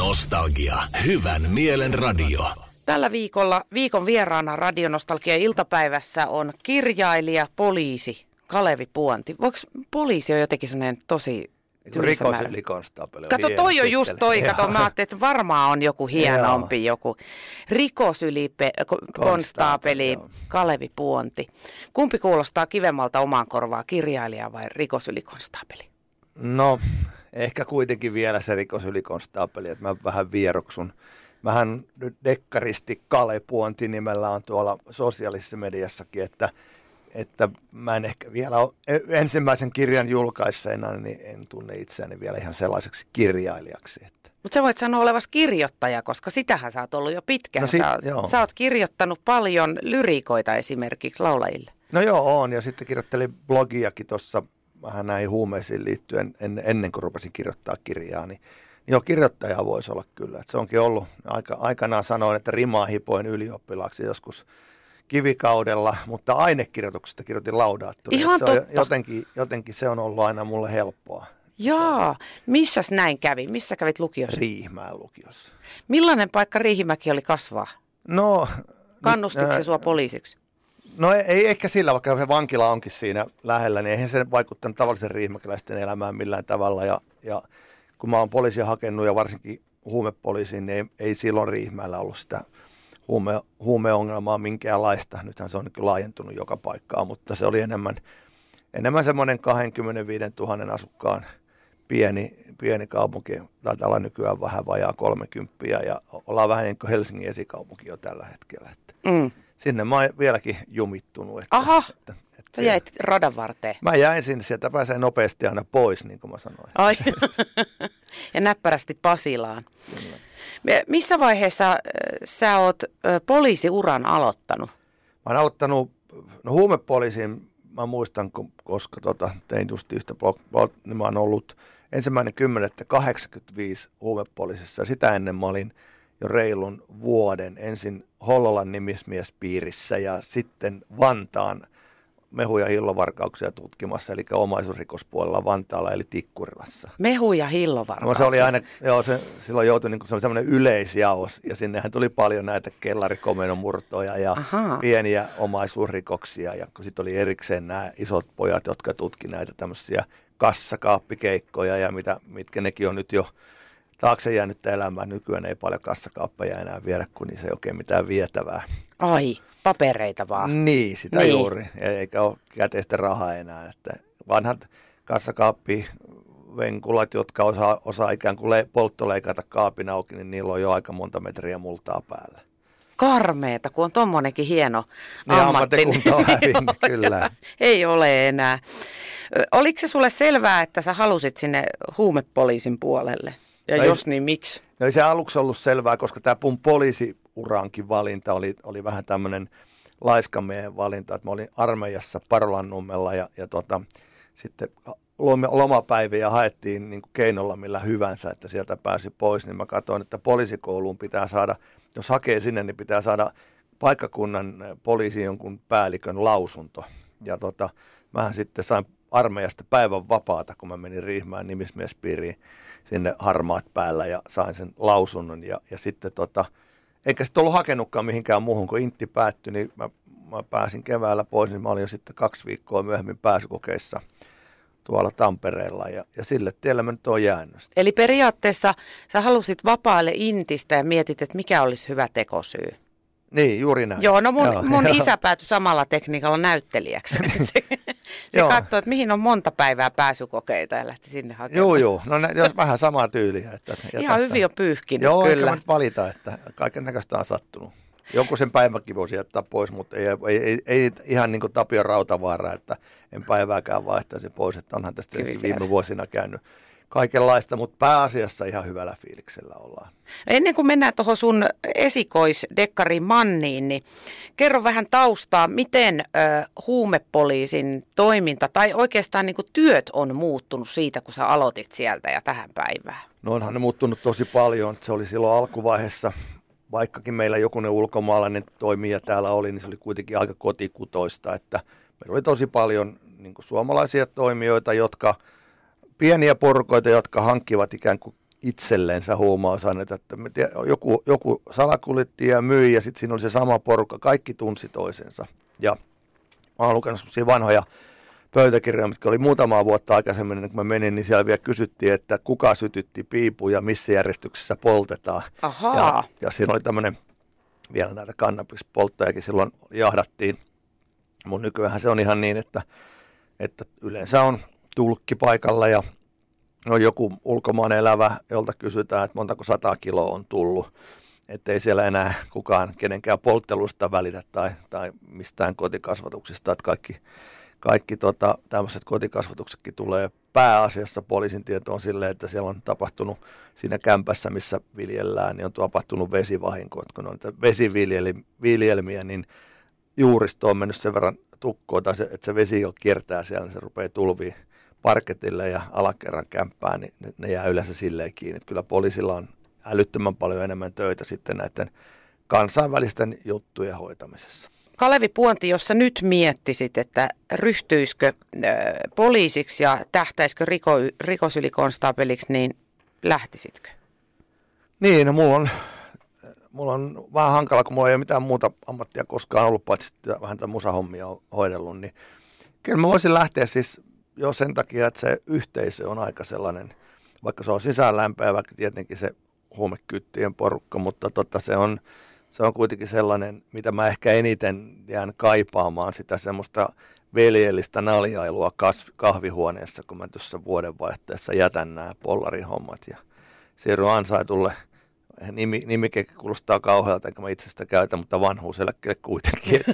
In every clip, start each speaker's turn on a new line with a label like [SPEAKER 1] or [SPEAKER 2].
[SPEAKER 1] Nostalgia. Hyvän mielen radio.
[SPEAKER 2] Tällä viikolla viikon vieraana Radionostalgia iltapäivässä on kirjailija, poliisi Kalevi Puonti. Voiko poliisi on jotenkin sellainen tosi
[SPEAKER 3] Rikosylikonstaapeli.
[SPEAKER 2] Kato, toi on just toi. Kato, mä ajattelin, että varmaan on joku hienompi joku. Rikosylikonstaapeli Kalevi Puonti. Kumpi kuulostaa kivemmalta omaan korvaa, kirjailija vai rikosylikonstaapeli?
[SPEAKER 3] No, ehkä kuitenkin vielä se rikosylikonstaapeli, että mä vähän vieroksun. Mähän dekkaristi Kale Puonti nimellä on tuolla sosiaalisessa mediassakin, että – että mä en ehkä vielä ole ensimmäisen kirjan julkaisseena, niin en tunne itseäni vielä ihan sellaiseksi kirjailijaksi. Että.
[SPEAKER 2] Mutta sä voit sanoa olevas kirjoittaja, koska sitähän sä oot ollut jo pitkään. No sit, sä, oot, sä oot kirjoittanut paljon lyriikoita esimerkiksi laulajille.
[SPEAKER 3] No joo, on. Ja sitten kirjoittelin blogiakin tuossa vähän näihin huumeisiin liittyen en, ennen kuin rupesin kirjoittaa kirjaa. Niin, niin joo, kirjoittaja voisi olla kyllä. Et se onkin ollut, aika, aikanaan sanoin, että rimaa hipoin ylioppilaaksi joskus – kivikaudella, mutta ainekirjoituksesta kirjoitin laudaattori.
[SPEAKER 2] Ihan
[SPEAKER 3] se
[SPEAKER 2] totta.
[SPEAKER 3] jotenkin, jotenkin se on ollut aina mulle helppoa.
[SPEAKER 2] Joo, missäs näin kävi? Missä kävit lukiossa?
[SPEAKER 3] Riihimäen lukiossa.
[SPEAKER 2] Millainen paikka Riihimäki oli kasvaa?
[SPEAKER 3] No...
[SPEAKER 2] Kannustiko se sua poliisiksi?
[SPEAKER 3] No ei, ehkä sillä, vaikka se vankila onkin siinä lähellä, niin eihän se vaikuttanut tavallisen riihimäkiläisten elämään millään tavalla. Ja, ja kun mä oon poliisia hakenut ja varsinkin huumepoliisiin, niin ei, ei silloin Riihimäellä ollut sitä huume, huumeongelmaa minkäänlaista. Nythän se on nyt laajentunut joka paikkaan, mutta se oli enemmän, enemmän semmoinen 25 000 asukkaan pieni, pieni kaupunki. Taitaa olla nykyään vähän vajaa 30 ja ollaan vähän niin kuin Helsingin esikaupunki jo tällä hetkellä. Mm. Sinne mä oon vieläkin jumittunut. Että,
[SPEAKER 2] Aha, että, että jäit radan varteen.
[SPEAKER 3] Mä jäin sinne, sieltä pääsee nopeasti aina pois, niin kuin mä sanoin.
[SPEAKER 2] Ai. ja näppärästi Pasilaan. Kyllä. Missä vaiheessa sä oot poliisiuran aloittanut?
[SPEAKER 3] Mä oon aloittanut, no huumepoliisin mä muistan, koska tota, tein just yhtä blog, niin mä oon ollut ensimmäinen 10.85 huumepoliisissa. Sitä ennen mä olin jo reilun vuoden ensin Hollolan nimismiespiirissä ja sitten Vantaan mehu- ja hillovarkauksia tutkimassa, eli omaisuusrikospuolella Vantaalla eli Tikkurilassa.
[SPEAKER 2] Mehu- ja hillovarkauksia?
[SPEAKER 3] No, se oli aina, joo, se, silloin joutui, niin se oli semmoinen yleisjaos, ja sinnehän tuli paljon näitä kellarikomennon murtoja ja Aha. pieniä omaisuusrikoksia, ja sitten oli erikseen nämä isot pojat, jotka tutki näitä tämmöisiä kassakaappikeikkoja, ja mitä, mitkä nekin on nyt jo taakse jäänyt elämään. Nykyään ei paljon kassakaappeja enää viedä, kun niissä ei oikein mitään vietävää.
[SPEAKER 2] Ai, papereita vaan.
[SPEAKER 3] Niin, sitä niin. juuri. Eikä ole käteistä rahaa enää. Että vanhat kassakaappi venkulat, jotka osaa, osaa ikään kuin le- polttoleikata kaapin auki, niin niillä on jo aika monta metriä multaa päällä.
[SPEAKER 2] Karmeeta, kun on tommonenkin hieno
[SPEAKER 3] niin ammatti. on hävinnyt, kyllä.
[SPEAKER 2] Ei ole enää. Oliko se sulle selvää, että sä halusit sinne huumepoliisin puolelle? Ja no jos ei, niin miksi?
[SPEAKER 3] No ei se aluksi ollut selvää, koska tämä mun poliisiurankin valinta oli, oli vähän tämmöinen laiskamiehen valinta, että mä olin armeijassa Parolannummella ja, ja tota, sitten lomapäiviä ja haettiin niin kuin keinolla millä hyvänsä, että sieltä pääsi pois, niin mä katsoin, että poliisikouluun pitää saada, jos hakee sinne, niin pitää saada paikkakunnan poliisi jonkun päällikön lausunto. Ja tota, mähän sitten sain armeijasta päivän vapaata, kun mä menin Riihmään nimismiespiiriin sinne harmaat päällä ja sain sen lausunnon. Ja, ja sitten tota, enkä sitten ollut hakenutkaan mihinkään muuhun, kun intti päättyi, niin mä, mä pääsin keväällä pois, niin mä olin jo sitten kaksi viikkoa myöhemmin pääsykokeissa tuolla Tampereella ja, ja sille tielle mä nyt oon jäänyt.
[SPEAKER 2] Eli periaatteessa sä halusit vapaalle intistä ja mietit, että mikä olisi hyvä tekosyy.
[SPEAKER 3] Niin, juuri näin.
[SPEAKER 2] Joo, no mun, joo, mun joo. isä päätyi samalla tekniikalla näyttelijäksi. se se katsoi, että mihin on monta päivää pääsykokeita ja lähti sinne hakemaan.
[SPEAKER 3] Joo, joo. No jos vähän samaa tyyliä. Että,
[SPEAKER 2] ja Ihan hyvin on pyyhkinyt,
[SPEAKER 3] joo,
[SPEAKER 2] kyllä.
[SPEAKER 3] Joo, valita, että kaiken näköistä on sattunut. Joku sen päiväkin voisi jättää pois, mutta ei, ei, ei, ei ihan niin kuin Tapio Rautavaara, että en päivääkään vaihtaisi pois, että onhan tästä viime vuosina käynyt kaikenlaista, mutta pääasiassa ihan hyvällä fiiliksellä ollaan.
[SPEAKER 2] Ennen kuin mennään tuohon sun esikoisdekkari Manniin, niin kerro vähän taustaa, miten ö, huumepoliisin toiminta tai oikeastaan niin työt on muuttunut siitä, kun sä aloitit sieltä ja tähän päivään?
[SPEAKER 3] No onhan ne muuttunut tosi paljon. Se oli silloin alkuvaiheessa, vaikkakin meillä jokunen ulkomaalainen toimija täällä oli, niin se oli kuitenkin aika kotikutoista, että meillä oli tosi paljon niin suomalaisia toimijoita, jotka – pieniä porukoita, jotka hankkivat ikään kuin itsellensä huumausaineita. Että joku, joku salakuljetti ja myi ja sitten siinä oli se sama porukka. Kaikki tunsi toisensa. Ja mä oon lukenut vanhoja pöytäkirjoja, mitkä oli muutama vuotta aikaisemmin, kun mä menin, niin siellä vielä kysyttiin, että kuka sytytti piipu ja missä järjestyksessä poltetaan.
[SPEAKER 2] Ahaa.
[SPEAKER 3] Ja, ja siinä oli tämmöinen, vielä näitä kannabispolttajakin silloin jahdattiin. Mun nykyään se on ihan niin, että, että yleensä on tulkki paikalla ja on joku ulkomaan elävä, jolta kysytään, että montako sata kiloa on tullut. Että ei siellä enää kukaan kenenkään polttelusta välitä tai, tai mistään kotikasvatuksesta, että kaikki kaikki tota, tämmöiset kotikasvatuksetkin tulee pääasiassa poliisin tietoon silleen, että siellä on tapahtunut siinä kämpässä, missä viljellään, niin on tapahtunut vesivahinko. Kun on vesiviljelmiä, niin juuristo on mennyt sen verran tukkoon, tai se, että se vesi jo kiertää siellä, niin se rupeaa tulviin parketille ja alakerran kämppään, niin ne jää yleensä silleen kiinni. Että kyllä poliisilla on älyttömän paljon enemmän töitä sitten näiden kansainvälisten juttujen hoitamisessa.
[SPEAKER 2] Kalevi Puonti, jossa nyt miettisit, että ryhtyisikö poliisiksi ja tähtäisikö riko, rikosylikonstaapeliksi, niin lähtisitkö?
[SPEAKER 3] Niin, no mulla on, mulla on vähän hankala, kun mulla ei ole mitään muuta ammattia koskaan ollut, paitsi vähän tätä musahommia hoidellut, niin kyllä mä voisin lähteä siis jo sen takia, että se yhteisö on aika sellainen, vaikka se on sisäänlämpöä, tietenkin se huumekyttien porukka, mutta tota, se on, se on kuitenkin sellainen, mitä mä ehkä eniten jään kaipaamaan, sitä semmoista veljellistä naljailua kahvihuoneessa, kun mä tuossa vuodenvaihteessa jätän nämä pollarihommat ja siirryn ansaitulle – nimi, nimike kuulostaa kauhealta, enkä mä itse sitä käytä, mutta vanhuuseläkkeelle kuitenkin.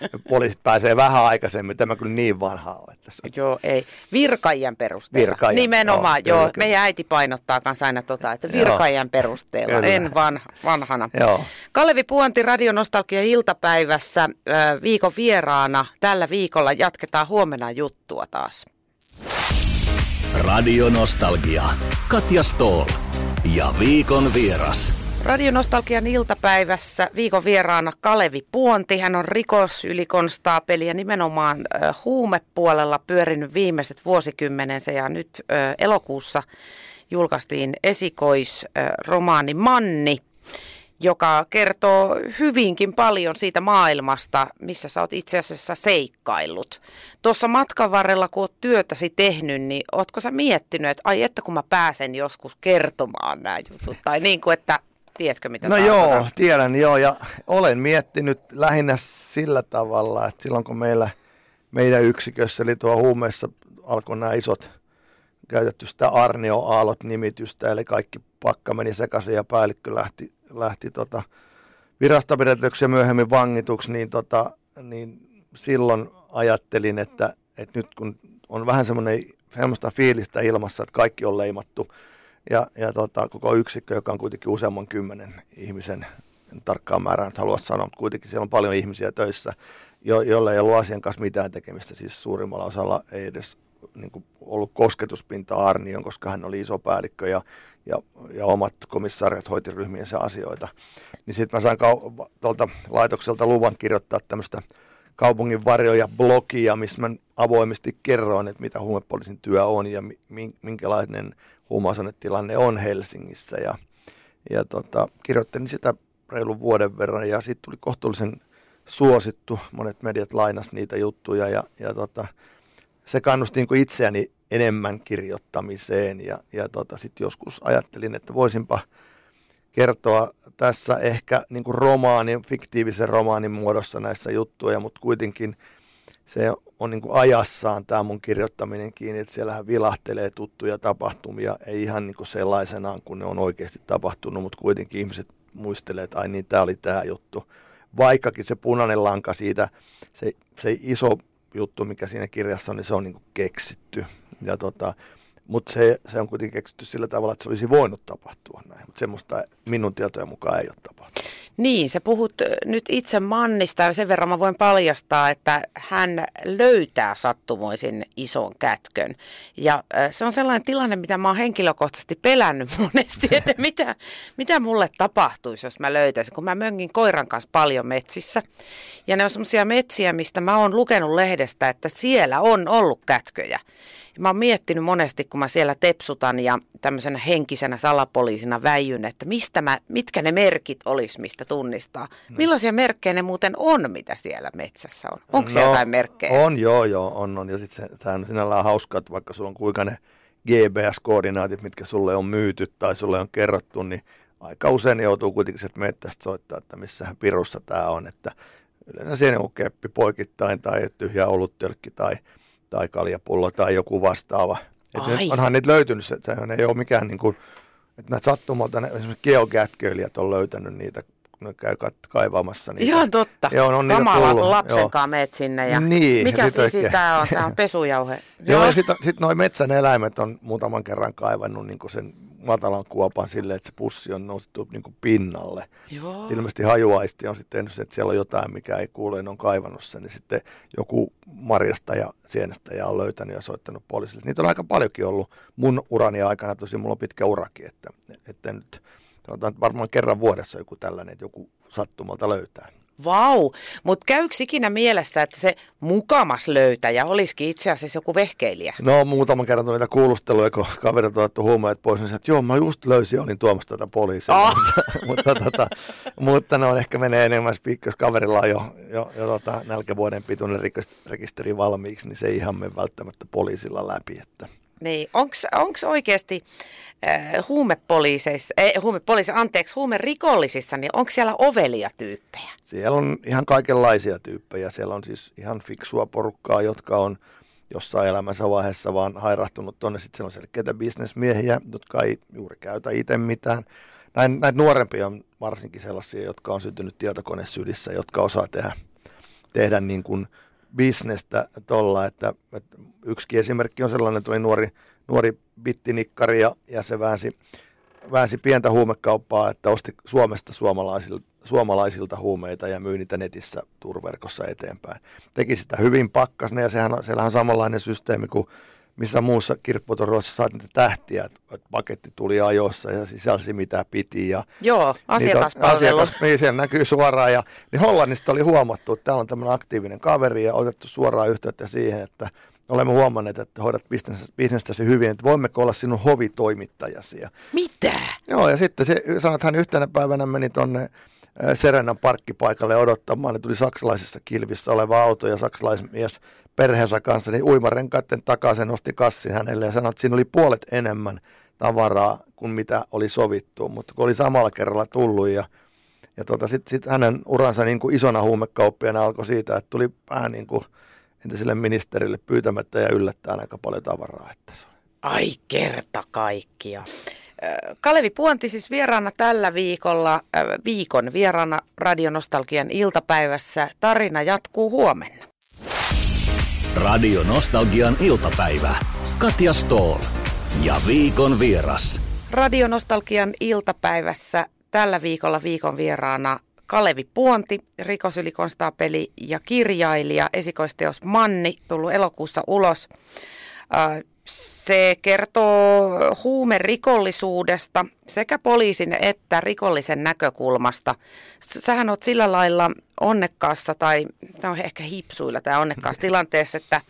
[SPEAKER 3] Että poliisit pääsee vähän aikaisemmin, tämä kyllä niin vanha on. Että se...
[SPEAKER 2] Joo, ei. Virkaijän perusteella. Virkaijän, Nimenomaan, joo. joo. Meidän äiti painottaa kanssa aina tota, että virkaijän perusteella, kyllä. en van, vanhana.
[SPEAKER 3] Joo.
[SPEAKER 2] Kalevi Puonti Radionostalgia iltapäivässä viikon vieraana. Tällä viikolla jatketaan huomenna juttua taas.
[SPEAKER 1] Radionostalgia. Katja Stoll ja viikon vieras.
[SPEAKER 2] Radionostalgian iltapäivässä viikon vieraana Kalevi Puonti. Hän on rikosylikonstaapeli ja nimenomaan huumepuolella pyörinyt viimeiset vuosikymmenensä ja nyt elokuussa julkaistiin esikoisromaani Manni joka kertoo hyvinkin paljon siitä maailmasta, missä sä oot itse asiassa seikkaillut. Tuossa matkan varrella, kun oot työtäsi tehnyt, niin ootko sä miettinyt, että ai että kun mä pääsen joskus kertomaan nämä jutut, tai niin kuin, että tiedätkö mitä
[SPEAKER 3] No tarkoitan? joo, tiedän joo, ja olen miettinyt lähinnä sillä tavalla, että silloin kun meillä meidän yksikössä, eli tuo huumeessa alkoi nämä isot käytetty sitä Arnio-Aallot-nimitystä, eli kaikki pakka meni sekaisin ja päällikkö lähti lähti tota virastopidetyksi ja myöhemmin vangituksi, niin, tota, niin silloin ajattelin, että, että nyt kun on vähän semmoinen semmoista fiilistä ilmassa, että kaikki on leimattu ja, ja tota, koko yksikkö, joka on kuitenkin useamman kymmenen ihmisen, en tarkkaan määrää nyt halua sanoa, mutta kuitenkin siellä on paljon ihmisiä töissä, jo, joilla ei ollut asian kanssa mitään tekemistä, siis suurimmalla osalla ei edes niin kuin ollut kosketuspinta Arnion, koska hän oli iso päällikkö ja, ja, ja omat komissariat hoiti ryhmiensä asioita. Niin sitten mä sain kau- tuolta laitokselta luvan kirjoittaa tämmöistä kaupungin varjoja blogia, missä mä avoimesti kerroin, että mitä huumepoliisin työ on ja minkälainen huumausainetilanne on Helsingissä. Ja, ja tota, kirjoittelin sitä reilun vuoden verran ja sitten tuli kohtuullisen suosittu. Monet mediat lainas niitä juttuja ja, ja tota, se kannusti niin itseäni enemmän kirjoittamiseen ja, ja tota, sitten joskus ajattelin, että voisinpa kertoa tässä ehkä niin kuin romaanin, fiktiivisen romaanin muodossa näissä juttuja, mutta kuitenkin se on niin kuin ajassaan tämä mun kirjoittaminen kiinni, että siellähän vilahtelee tuttuja tapahtumia, ei ihan niin kuin sellaisenaan, kun ne on oikeasti tapahtunut, mutta kuitenkin ihmiset muistelee, että ai niin, tämä oli tämä juttu. Vaikkakin se punainen lanka siitä, se, se iso juttu, mikä siinä kirjassa on, niin se on niin kuin keksitty. Ja tota, mutta se, se on kuitenkin keksitty sillä tavalla, että se olisi voinut tapahtua näin. Mutta semmoista minun tietojen mukaan ei ole tapahtunut.
[SPEAKER 2] Niin, sä puhut nyt itse Mannista ja sen verran mä voin paljastaa, että hän löytää sattumoisin ison kätkön. Ja se on sellainen tilanne, mitä mä oon henkilökohtaisesti pelännyt monesti, että mitä, mitä mulle tapahtuisi, jos mä löytäisin. Kun mä möngin koiran kanssa paljon metsissä ja ne on semmoisia metsiä, mistä mä oon lukenut lehdestä, että siellä on ollut kätköjä. Mä oon miettinyt monesti, kun mä siellä tepsutan ja tämmöisenä henkisenä salapoliisina väijyn, että mistä mä, mitkä ne merkit olisi, mistä tunnistaa. No. Millaisia merkkejä ne muuten on, mitä siellä metsässä on? Onko no, siellä jotain merkkejä?
[SPEAKER 3] On, joo, joo, on, on. Ja sitten on sinällään hauskaa, että vaikka sulla on kuinka ne GPS-koordinaatit, mitkä sulle on myyty tai sulle on kerrottu, niin aika usein joutuu kuitenkin sieltä mettästä soittaa, että missähän pirussa tämä on, että yleensä siinä on keppi poikittain tai tyhjä oluttölkki tai, tai kaljapullo tai joku vastaava. Et onhan niitä löytynyt, se, ei ole mikään niin kuin, että näitä sattumalta, ne, esimerkiksi geokätköilijät on löytänyt niitä ne käy kaivaamassa niitä.
[SPEAKER 2] Ihan totta. Joo, on Kamala lapsen kanssa meet sinne ja niin, mikä siis tämä on? Tämä on pesujauhe.
[SPEAKER 3] Joo, ja sitten sit noin metsän eläimet on muutaman kerran kaivannut niin sen matalan kuopan silleen, että se pussi on noussut niin pinnalle. Joo. Ilmeisesti hajuaisti on sitten tehnyt se, että siellä on jotain, mikä ei kuule, ne on kaivannut sen. Niin sitten joku marjasta ja sienestä ja on löytänyt ja soittanut poliisille. Niitä on aika paljonkin ollut mun urani aikana, tosi mulla on pitkä urakin, että, että nyt sanotaan, että varmaan kerran vuodessa joku tällainen, että joku sattumalta löytää.
[SPEAKER 2] Vau, mutta käykö ikinä mielessä, että se mukamas löytäjä olisikin itse asiassa joku vehkeilijä?
[SPEAKER 3] No muutaman kerran tuli niitä kuulusteluja, kun kaverit on otettu huumeet pois, niin että joo, mä just löysin olin tuomassa tätä poliisia. Oh. mutta, mutta, tota, mutta no ehkä menee enemmän jos kaverilla on jo, jo, jo tota, nälkävuoden pituinen rekisteri valmiiksi, niin se ei ihan mene välttämättä poliisilla läpi. Että.
[SPEAKER 2] Niin, onko oikeasti äh, huumepoliiseissa, äh, huumepoliisi, anteeksi, huumerikollisissa, niin onko siellä ovelia tyyppejä?
[SPEAKER 3] Siellä on ihan kaikenlaisia tyyppejä. Siellä on siis ihan fiksua porukkaa, jotka on jossain elämänsä vaiheessa vaan hairahtunut tuonne. Sitten siellä on selkeitä bisnesmiehiä, jotka ei juuri käytä itse mitään. Näin, näitä nuorempia on varsinkin sellaisia, jotka on syntynyt tietokonesylissä, jotka osaa tehdä, tehdä niin kuin – bisnestä tuolla, että, että yksi esimerkki on sellainen, oli nuori, nuori bittinikkari ja, ja se väänsi, väänsi pientä huumekauppaa, että osti Suomesta suomalaisilta, suomalaisilta huumeita ja myi niitä netissä turverkossa eteenpäin. Teki sitä hyvin pakkasne ja sehän, sehän on samanlainen systeemi kuin missä muussa kirpputoruossa saat niitä tähtiä, että paketti tuli ajoissa ja sisälsi mitä piti. Ja
[SPEAKER 2] Joo, asiakaspalvelu.
[SPEAKER 3] Asiakas, niin siellä näkyy suoraan. Ja, niin Hollannista oli huomattu, että täällä on tämmöinen aktiivinen kaveri ja otettu suoraan yhteyttä siihen, että olemme huomanneet, että hoidat bisnestäsi hyvin, että voimmeko olla sinun hovitoimittajasi.
[SPEAKER 2] Mitä?
[SPEAKER 3] Joo, ja sitten se, sanot, että hän yhtenä päivänä meni tuonne Serenan parkkipaikalle odottamaan, niin tuli saksalaisessa kilvissä oleva auto ja saksalaismies perheensä kanssa, niin uimarenkaiden takaisin nosti kassin hänelle ja sanoi, että siinä oli puolet enemmän tavaraa kuin mitä oli sovittu, mutta kun oli samalla kerralla tullut ja, ja tota, sitten sit hänen uransa niin kuin isona huumekauppiana alkoi siitä, että tuli vähän niin kuin entiselle ministerille pyytämättä ja yllättäen aika paljon tavaraa. Että se
[SPEAKER 2] Ai kerta kaikkia. Kalevi Puonti siis vieraana tällä viikolla, viikon vieraana Radionostalgian iltapäivässä. Tarina jatkuu huomenna.
[SPEAKER 1] Radio Nostalgian iltapäivä. Katja Stoll ja viikon vieras.
[SPEAKER 2] Radio Nostalgian iltapäivässä tällä viikolla viikon vieraana Kalevi Puonti, rikosylikonstaapeli ja kirjailija, esikoisteos Manni, tullut elokuussa ulos. Se kertoo huumerikollisuudesta sekä poliisin että rikollisen näkökulmasta. Sähän oot sillä lailla onnekkaassa, tai tämä on ehkä hipsuilla tämä onnekkaassa tilanteessa, että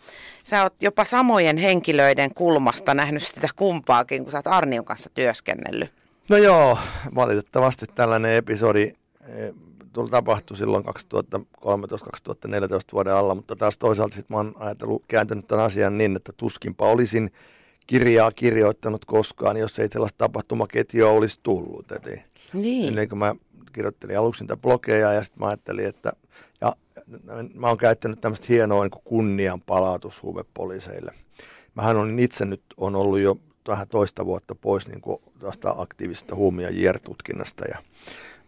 [SPEAKER 2] sä oot jopa samojen henkilöiden kulmasta nähnyt sitä kumpaakin, kun sä oot Arnion kanssa työskennellyt.
[SPEAKER 3] No joo, valitettavasti tällainen episodi eh, tapahtui silloin 2013-2014 vuoden alla, mutta taas toisaalta sitten mä oon ajatellut, kääntänyt tämän asian niin, että tuskinpa olisin kirjaa kirjoittanut koskaan, jos ei sellaista tapahtumaketjua olisi tullut. Et niin. Ennen kuin mä kirjoittelin aluksi niitä blogeja ja sitten mä ajattelin, että ja mä oon käyttänyt tämmöistä hienoa niin kunnian palautus huumepoliiseille. Mähän on itse nyt on ollut jo vähän toista vuotta pois niin kuin tästä aktiivisesta huumia ja JR-tutkinnasta. Ja,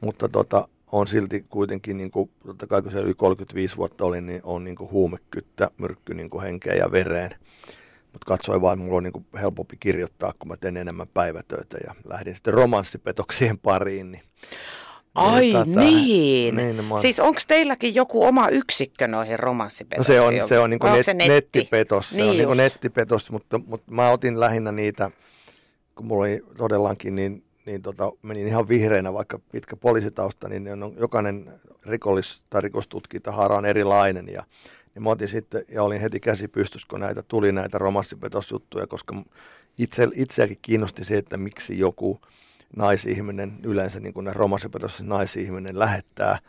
[SPEAKER 3] mutta tota, on silti kuitenkin, niin kuin, totta kai kun se yli 35 vuotta oli, niin on niin kuin huumekyttä, myrkky niin kuin henkeä ja vereen. Mutta katsoin vaan, että mulla on niin kuin helpompi kirjoittaa, kun mä teen enemmän päivätöitä ja lähdin sitten romanssipetoksien pariin. Niin
[SPEAKER 2] Ai tätä, niin. niin no Siis onko teilläkin joku oma yksikkö noihin romanssipetoksiin?
[SPEAKER 3] No se on, se on, niin kuin net, se netti? nettipetos, se niin on niin kuin nettipetos, mutta, mutta mä otin lähinnä niitä, kun mulla oli todellakin niin, niin tota, menin ihan vihreänä, vaikka pitkä poliisitausta, niin on, jokainen rikollis- tai rikostutkintahaara on erilainen ja niin mä otin sitten, ja olin heti käsi pystys, kun näitä tuli näitä romanssipetosjuttuja, koska itse, itseäkin kiinnosti se, että miksi joku naisihminen, yleensä niin kuin ne romanssipetossin naisihminen lähettää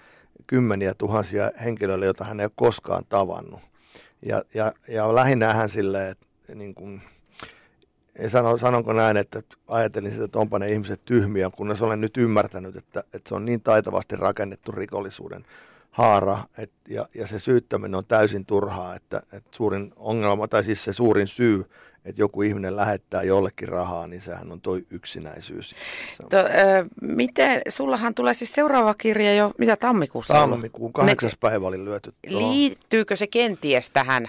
[SPEAKER 3] kymmeniä tuhansia henkilöille, joita hän ei ole koskaan tavannut. Ja, ja, ja lähinnä hän silleen, että niin kuin, sano, sanonko näin, että ajattelin sitä, että onpa ne ihmiset tyhmiä, kunnes olen nyt ymmärtänyt, että, että se on niin taitavasti rakennettu rikollisuuden haara, et, ja, ja se syyttäminen on täysin turhaa, että, että suurin ongelma, tai siis se suurin syy, että joku ihminen lähettää jollekin rahaa, niin sehän on toi yksinäisyys.
[SPEAKER 2] To, ö, miten, sullahan tulee siis seuraava kirja jo, mitä tammikuussa
[SPEAKER 3] Tammikuun kahdeksas päivä oli lyöty.
[SPEAKER 2] Liittyykö se kenties tähän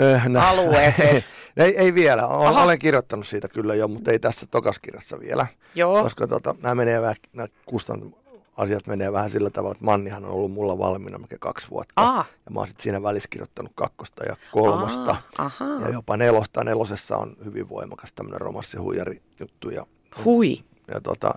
[SPEAKER 2] äh, no, alueeseen?
[SPEAKER 3] ei, ei vielä, olen, olen kirjoittanut siitä kyllä jo, mutta ei tässä tokaskirjassa vielä.
[SPEAKER 2] Joo.
[SPEAKER 3] Koska tota, nämä menee vähän, nämä kustan, asiat menee vähän sillä tavalla, että Mannihan on ollut mulla valmiina melkein kaksi vuotta.
[SPEAKER 2] Aa.
[SPEAKER 3] Ja mä oon sitten siinä välissä kirjoittanut kakkosta ja kolmosta.
[SPEAKER 2] Aa,
[SPEAKER 3] ja jopa nelosta. Nelosessa on hyvin voimakas tämmöinen romanssihuijari juttu. Ja,
[SPEAKER 2] Hui.
[SPEAKER 3] Ja tota,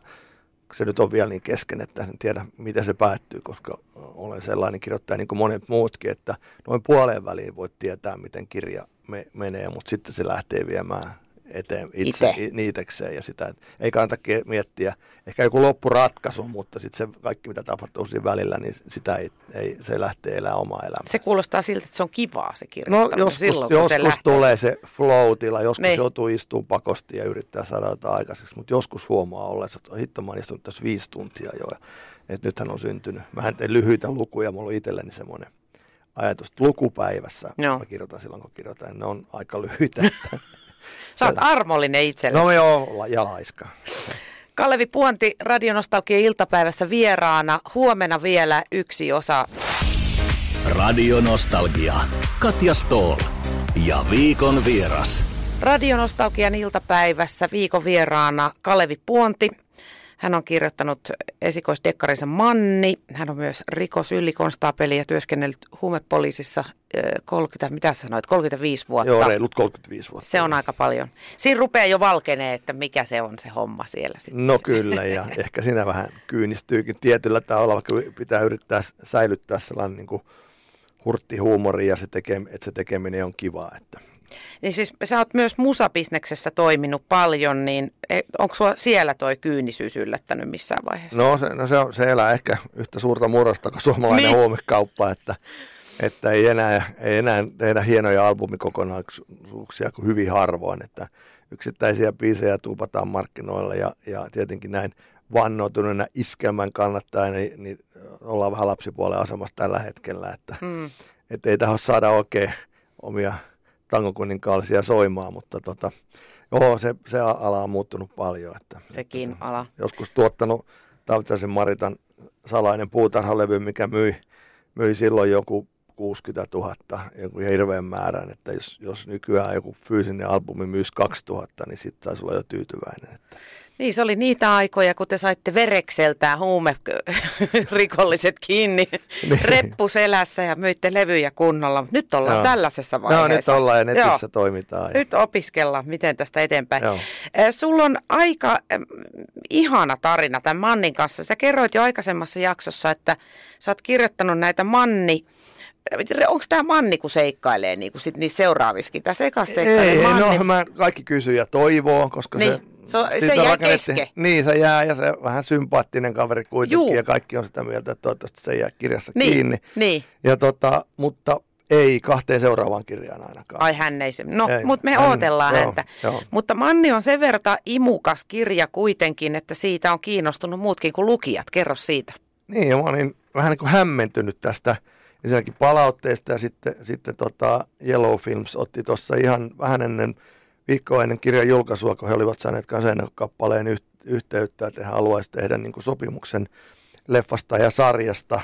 [SPEAKER 3] se nyt on vielä niin kesken, että en tiedä, miten se päättyy, koska olen sellainen kirjoittaja niin kuin monet muutkin, että noin puoleen väliin voit tietää, miten kirja me, menee, mutta sitten se lähtee viemään eteen itse, Ite. niitekseen ja sitä, että ei kannata miettiä ehkä joku loppuratkaisu, mutta sitten se kaikki mitä tapahtuu siinä välillä, niin sitä ei, ei se lähtee elämään omaa elämää.
[SPEAKER 2] Se kuulostaa siltä, että se on kivaa se
[SPEAKER 3] No joskus, silloin, joskus se lähtee. tulee se flow joskus niin. joutuu istumaan pakosti ja yrittää saada jotain aikaiseksi, mutta joskus huomaa ollensa, että hitto mä istunut tässä viisi tuntia jo ja että nythän on syntynyt. Mä en tee lyhyitä lukuja, mulla on itselleni semmoinen ajatus, että lukupäivässä, no. mä kirjoitan silloin kun kirjoitan, ne on aika lyhyitä.
[SPEAKER 2] Sä oot armollinen itsellesi.
[SPEAKER 3] No joo, ja laiska.
[SPEAKER 2] Kalevi Puonti Radionostalgia iltapäivässä vieraana. Huomenna vielä yksi osa.
[SPEAKER 1] Radionostalgia. Katja Stoll ja viikon vieras.
[SPEAKER 2] Radionostalgian iltapäivässä viikon vieraana Kalevi Puonti. Hän on kirjoittanut esikoisdekkarinsa Manni. Hän on myös rikosylikonstaapeli ja työskennellyt huumepoliisissa 30, mitä sanoit, 35 vuotta.
[SPEAKER 3] Joo, reilut 35 vuotta.
[SPEAKER 2] Se on aika paljon. Siinä rupeaa jo valkenee, että mikä se on se homma siellä sitten.
[SPEAKER 3] No kyllä, ja ehkä siinä vähän kyynistyykin tietyllä tavalla, vaikka pitää yrittää säilyttää sellainen niin kuin hurtti huumori ja se tekee, että se tekeminen on kivaa. Että
[SPEAKER 2] niin siis sä oot myös musabisneksessä toiminut paljon, niin e, onko sua siellä toi kyynisyys yllättänyt missään vaiheessa?
[SPEAKER 3] No se, no se, on, se elää ehkä yhtä suurta murrosta kuin suomalainen niin. huumekauppa, että, että ei, enää, ei enää tehdä hienoja albumikokonaisuuksia kuin hyvin harvoin, että yksittäisiä biisejä tuupataan markkinoilla ja, ja tietenkin näin vannoutuneena iskelmän kannattaa, niin, niin ollaan vähän lapsipuolen asemassa tällä hetkellä, että mm. et ei tähän saada oikein omia tangokuninkaallisia soimaan, mutta tota, joo, se, se ala on muuttunut paljon. Että,
[SPEAKER 2] Sekin
[SPEAKER 3] että,
[SPEAKER 2] ala.
[SPEAKER 3] Joskus tuottanut Tautsaisen Maritan salainen puutarhalevy, mikä myi, myi silloin joku 60 000, joku hirveän määrän, että jos, jos nykyään joku fyysinen albumi myisi 2000, niin sitten taisi olla jo tyytyväinen. Että.
[SPEAKER 2] Niin, se oli niitä aikoja, kun te saitte verekseltään rikolliset kiinni niin. reppuselässä ja myitte levyjä kunnolla. Nyt ollaan Joo. tällaisessa vaiheessa.
[SPEAKER 3] No nyt ollaan ja netissä Joo. toimitaan.
[SPEAKER 2] Nyt opiskellaan, miten tästä eteenpäin. Joo. Sulla on aika ihana tarina tämän Mannin kanssa. Sä kerroit jo aikaisemmassa jaksossa, että sä oot kirjoittanut näitä Manni onko tämä Manni, kun seikkailee niin kuin sit niissä seuraavissakin? Tämä sekas seikkailee
[SPEAKER 3] Ei,
[SPEAKER 2] Manni.
[SPEAKER 3] no mä kaikki kysyjä toivoo, koska
[SPEAKER 2] niin.
[SPEAKER 3] se
[SPEAKER 2] se, on, se jää kesken.
[SPEAKER 3] Niin, se jää ja se vähän sympaattinen kaveri kuitenkin Juu. ja kaikki on sitä mieltä, että toivottavasti se jää kirjassa
[SPEAKER 2] niin,
[SPEAKER 3] kiinni.
[SPEAKER 2] Niin.
[SPEAKER 3] Ja tota, mutta ei kahteen seuraavaan kirjaan ainakaan.
[SPEAKER 2] Ai hän ei se. No, mutta me hän, odotellaan joo, häntä. Joo. Mutta Manni on sen verran imukas kirja kuitenkin, että siitä on kiinnostunut muutkin kuin lukijat. Kerro siitä.
[SPEAKER 3] Niin, ja mä olin vähän niin kuin hämmentynyt tästä ensinnäkin palautteesta ja sitten, sitten tota Yellow Films otti tuossa ihan vähän ennen viikkoa ennen kirjan julkaisua, kun he olivat saaneet kappaleen yhteyttä, että he haluaisivat tehdä niin kuin sopimuksen leffasta ja sarjasta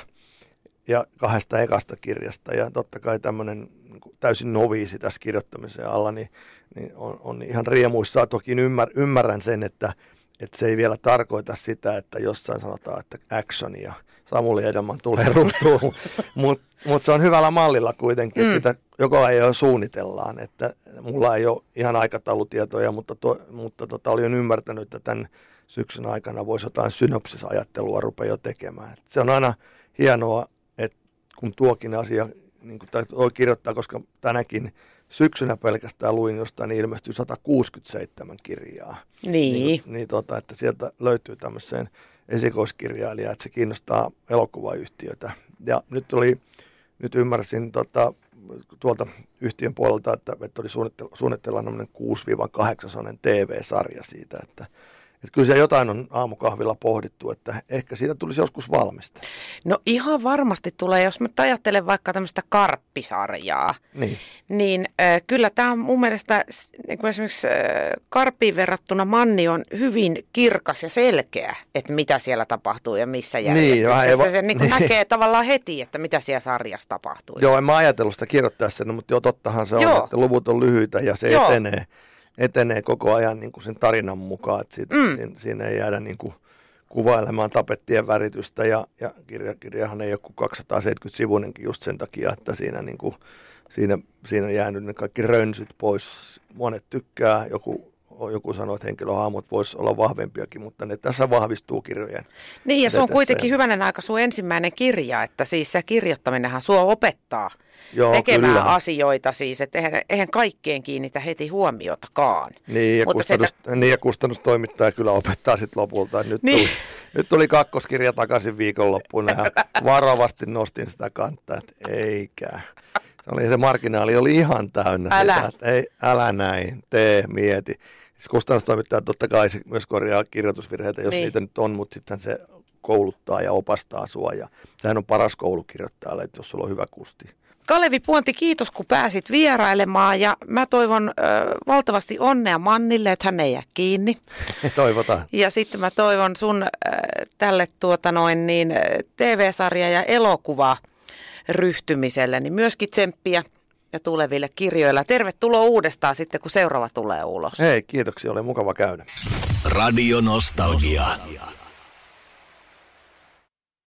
[SPEAKER 3] ja kahdesta ekasta kirjasta. Ja totta kai tämmöinen niin täysin noviisi tässä kirjoittamisen alla, niin, niin on, on ihan riemuissa. Toki ymmär, ymmärrän sen, että, että se ei vielä tarkoita sitä, että jossain sanotaan, että action ja Samuli Edelman tulee ruutuun, mutta mut se on hyvällä mallilla kuitenkin, että mm. sitä joko ei ole suunnitellaan, että mulla ei ole ihan aikataulutietoja, mutta, to, mutta tota, olin ymmärtänyt, että tämän syksyn aikana voisi jotain synopsisajattelua rupea jo tekemään. Et se on aina hienoa, että kun tuokin asia niin kuin, tai kirjoittaa, koska tänäkin syksynä pelkästään luin jostain, niin ilmestyi 167 kirjaa.
[SPEAKER 2] Niin.
[SPEAKER 3] Niin, niin tota, että sieltä löytyy tämmöiseen esikoiskirjailija, että se kiinnostaa elokuvayhtiötä. Ja nyt oli, nyt ymmärsin tota, tuolta yhtiön puolelta, että, että oli suunnitella, suunnitella 6-8 TV-sarja siitä, että että kyllä se jotain on aamukahvilla pohdittu, että ehkä siitä tulisi joskus valmista.
[SPEAKER 2] No ihan varmasti tulee, jos mä ajattelen vaikka tämmöistä karppisarjaa,
[SPEAKER 3] Niin.
[SPEAKER 2] niin äh, kyllä tämä on mun mielestä niin kuin esimerkiksi äh, karppiin verrattuna Manni on hyvin kirkas ja selkeä, että mitä siellä tapahtuu ja missä järjestyksessä.
[SPEAKER 3] vähän
[SPEAKER 2] Niin,
[SPEAKER 3] eva-
[SPEAKER 2] se, se niin kuin
[SPEAKER 3] niin.
[SPEAKER 2] näkee tavallaan heti, että mitä siellä sarjassa tapahtuu.
[SPEAKER 3] Joo, en mä ajatellut sitä kirjoittaa sen, mutta joo, tottahan se on,
[SPEAKER 2] Joo.
[SPEAKER 3] että luvut on lyhyitä ja se
[SPEAKER 2] Joo.
[SPEAKER 3] etenee, etenee koko ajan niin kuin sen tarinan mukaan, että siitä, mm. siinä, siinä ei jäädä niin kuin kuvailemaan tapettien väritystä ja, ja kirja, kirjahan ei ole kuin 270 sivunenkin just sen takia, että siinä, niin kuin, siinä, siinä on jäänyt ne kaikki rönsyt pois. Monet tykkää, joku, joku sanoo, että henkilöhahmot voisi olla vahvempiakin, mutta ne tässä vahvistuu kirjojen.
[SPEAKER 2] Niin, ja se on
[SPEAKER 3] Tässä-
[SPEAKER 2] kuitenkin hyvänen aika sun ensimmäinen kirja, että siis se kirjoittaminenhan sua opettaa
[SPEAKER 3] Joo,
[SPEAKER 2] tekemään
[SPEAKER 3] kyllä.
[SPEAKER 2] asioita siis, että eihän, eihän kaikkeen kiinnitä heti huomiotakaan.
[SPEAKER 3] Niin ja,
[SPEAKER 2] Mutta se-
[SPEAKER 3] kustannus, niin ja kustannustoimittaja kyllä opettaa sitten lopulta. Nyt,
[SPEAKER 2] Niin.
[SPEAKER 3] tuli, nyt tuli kakkoskirja takaisin viikonloppuna ja varovasti nostin sitä kantaa, että eikä. Se, oli, se marginaali oli ihan täynnä
[SPEAKER 2] Älä.
[SPEAKER 3] sitä, että ei, älä näin, tee, mieti. Siis kustannustoimittaja totta kai se myös korjaa kirjoitusvirheitä, jos
[SPEAKER 2] Niin.
[SPEAKER 3] niitä nyt on, mutta sitten se kouluttaa ja opastaa sua. Ja sehän on paras koulukirjoittajalle, että jos sulla on hyvä kusti.
[SPEAKER 2] Kalevi Puonti, kiitos kun pääsit vierailemaan ja mä toivon ö, valtavasti onnea Mannille, että hän ei jää kiinni.
[SPEAKER 3] Toivotaan.
[SPEAKER 2] Ja sitten mä toivon sun ö, tälle tuota noin niin, TV-sarja- ja elokuva ryhtymiselle, niin myöskin tsemppiä ja tuleville kirjoilla. Tervetuloa uudestaan sitten, kun seuraava tulee ulos.
[SPEAKER 3] Hei, kiitoksia, oli mukava käydä.
[SPEAKER 1] Radio Nostalgia.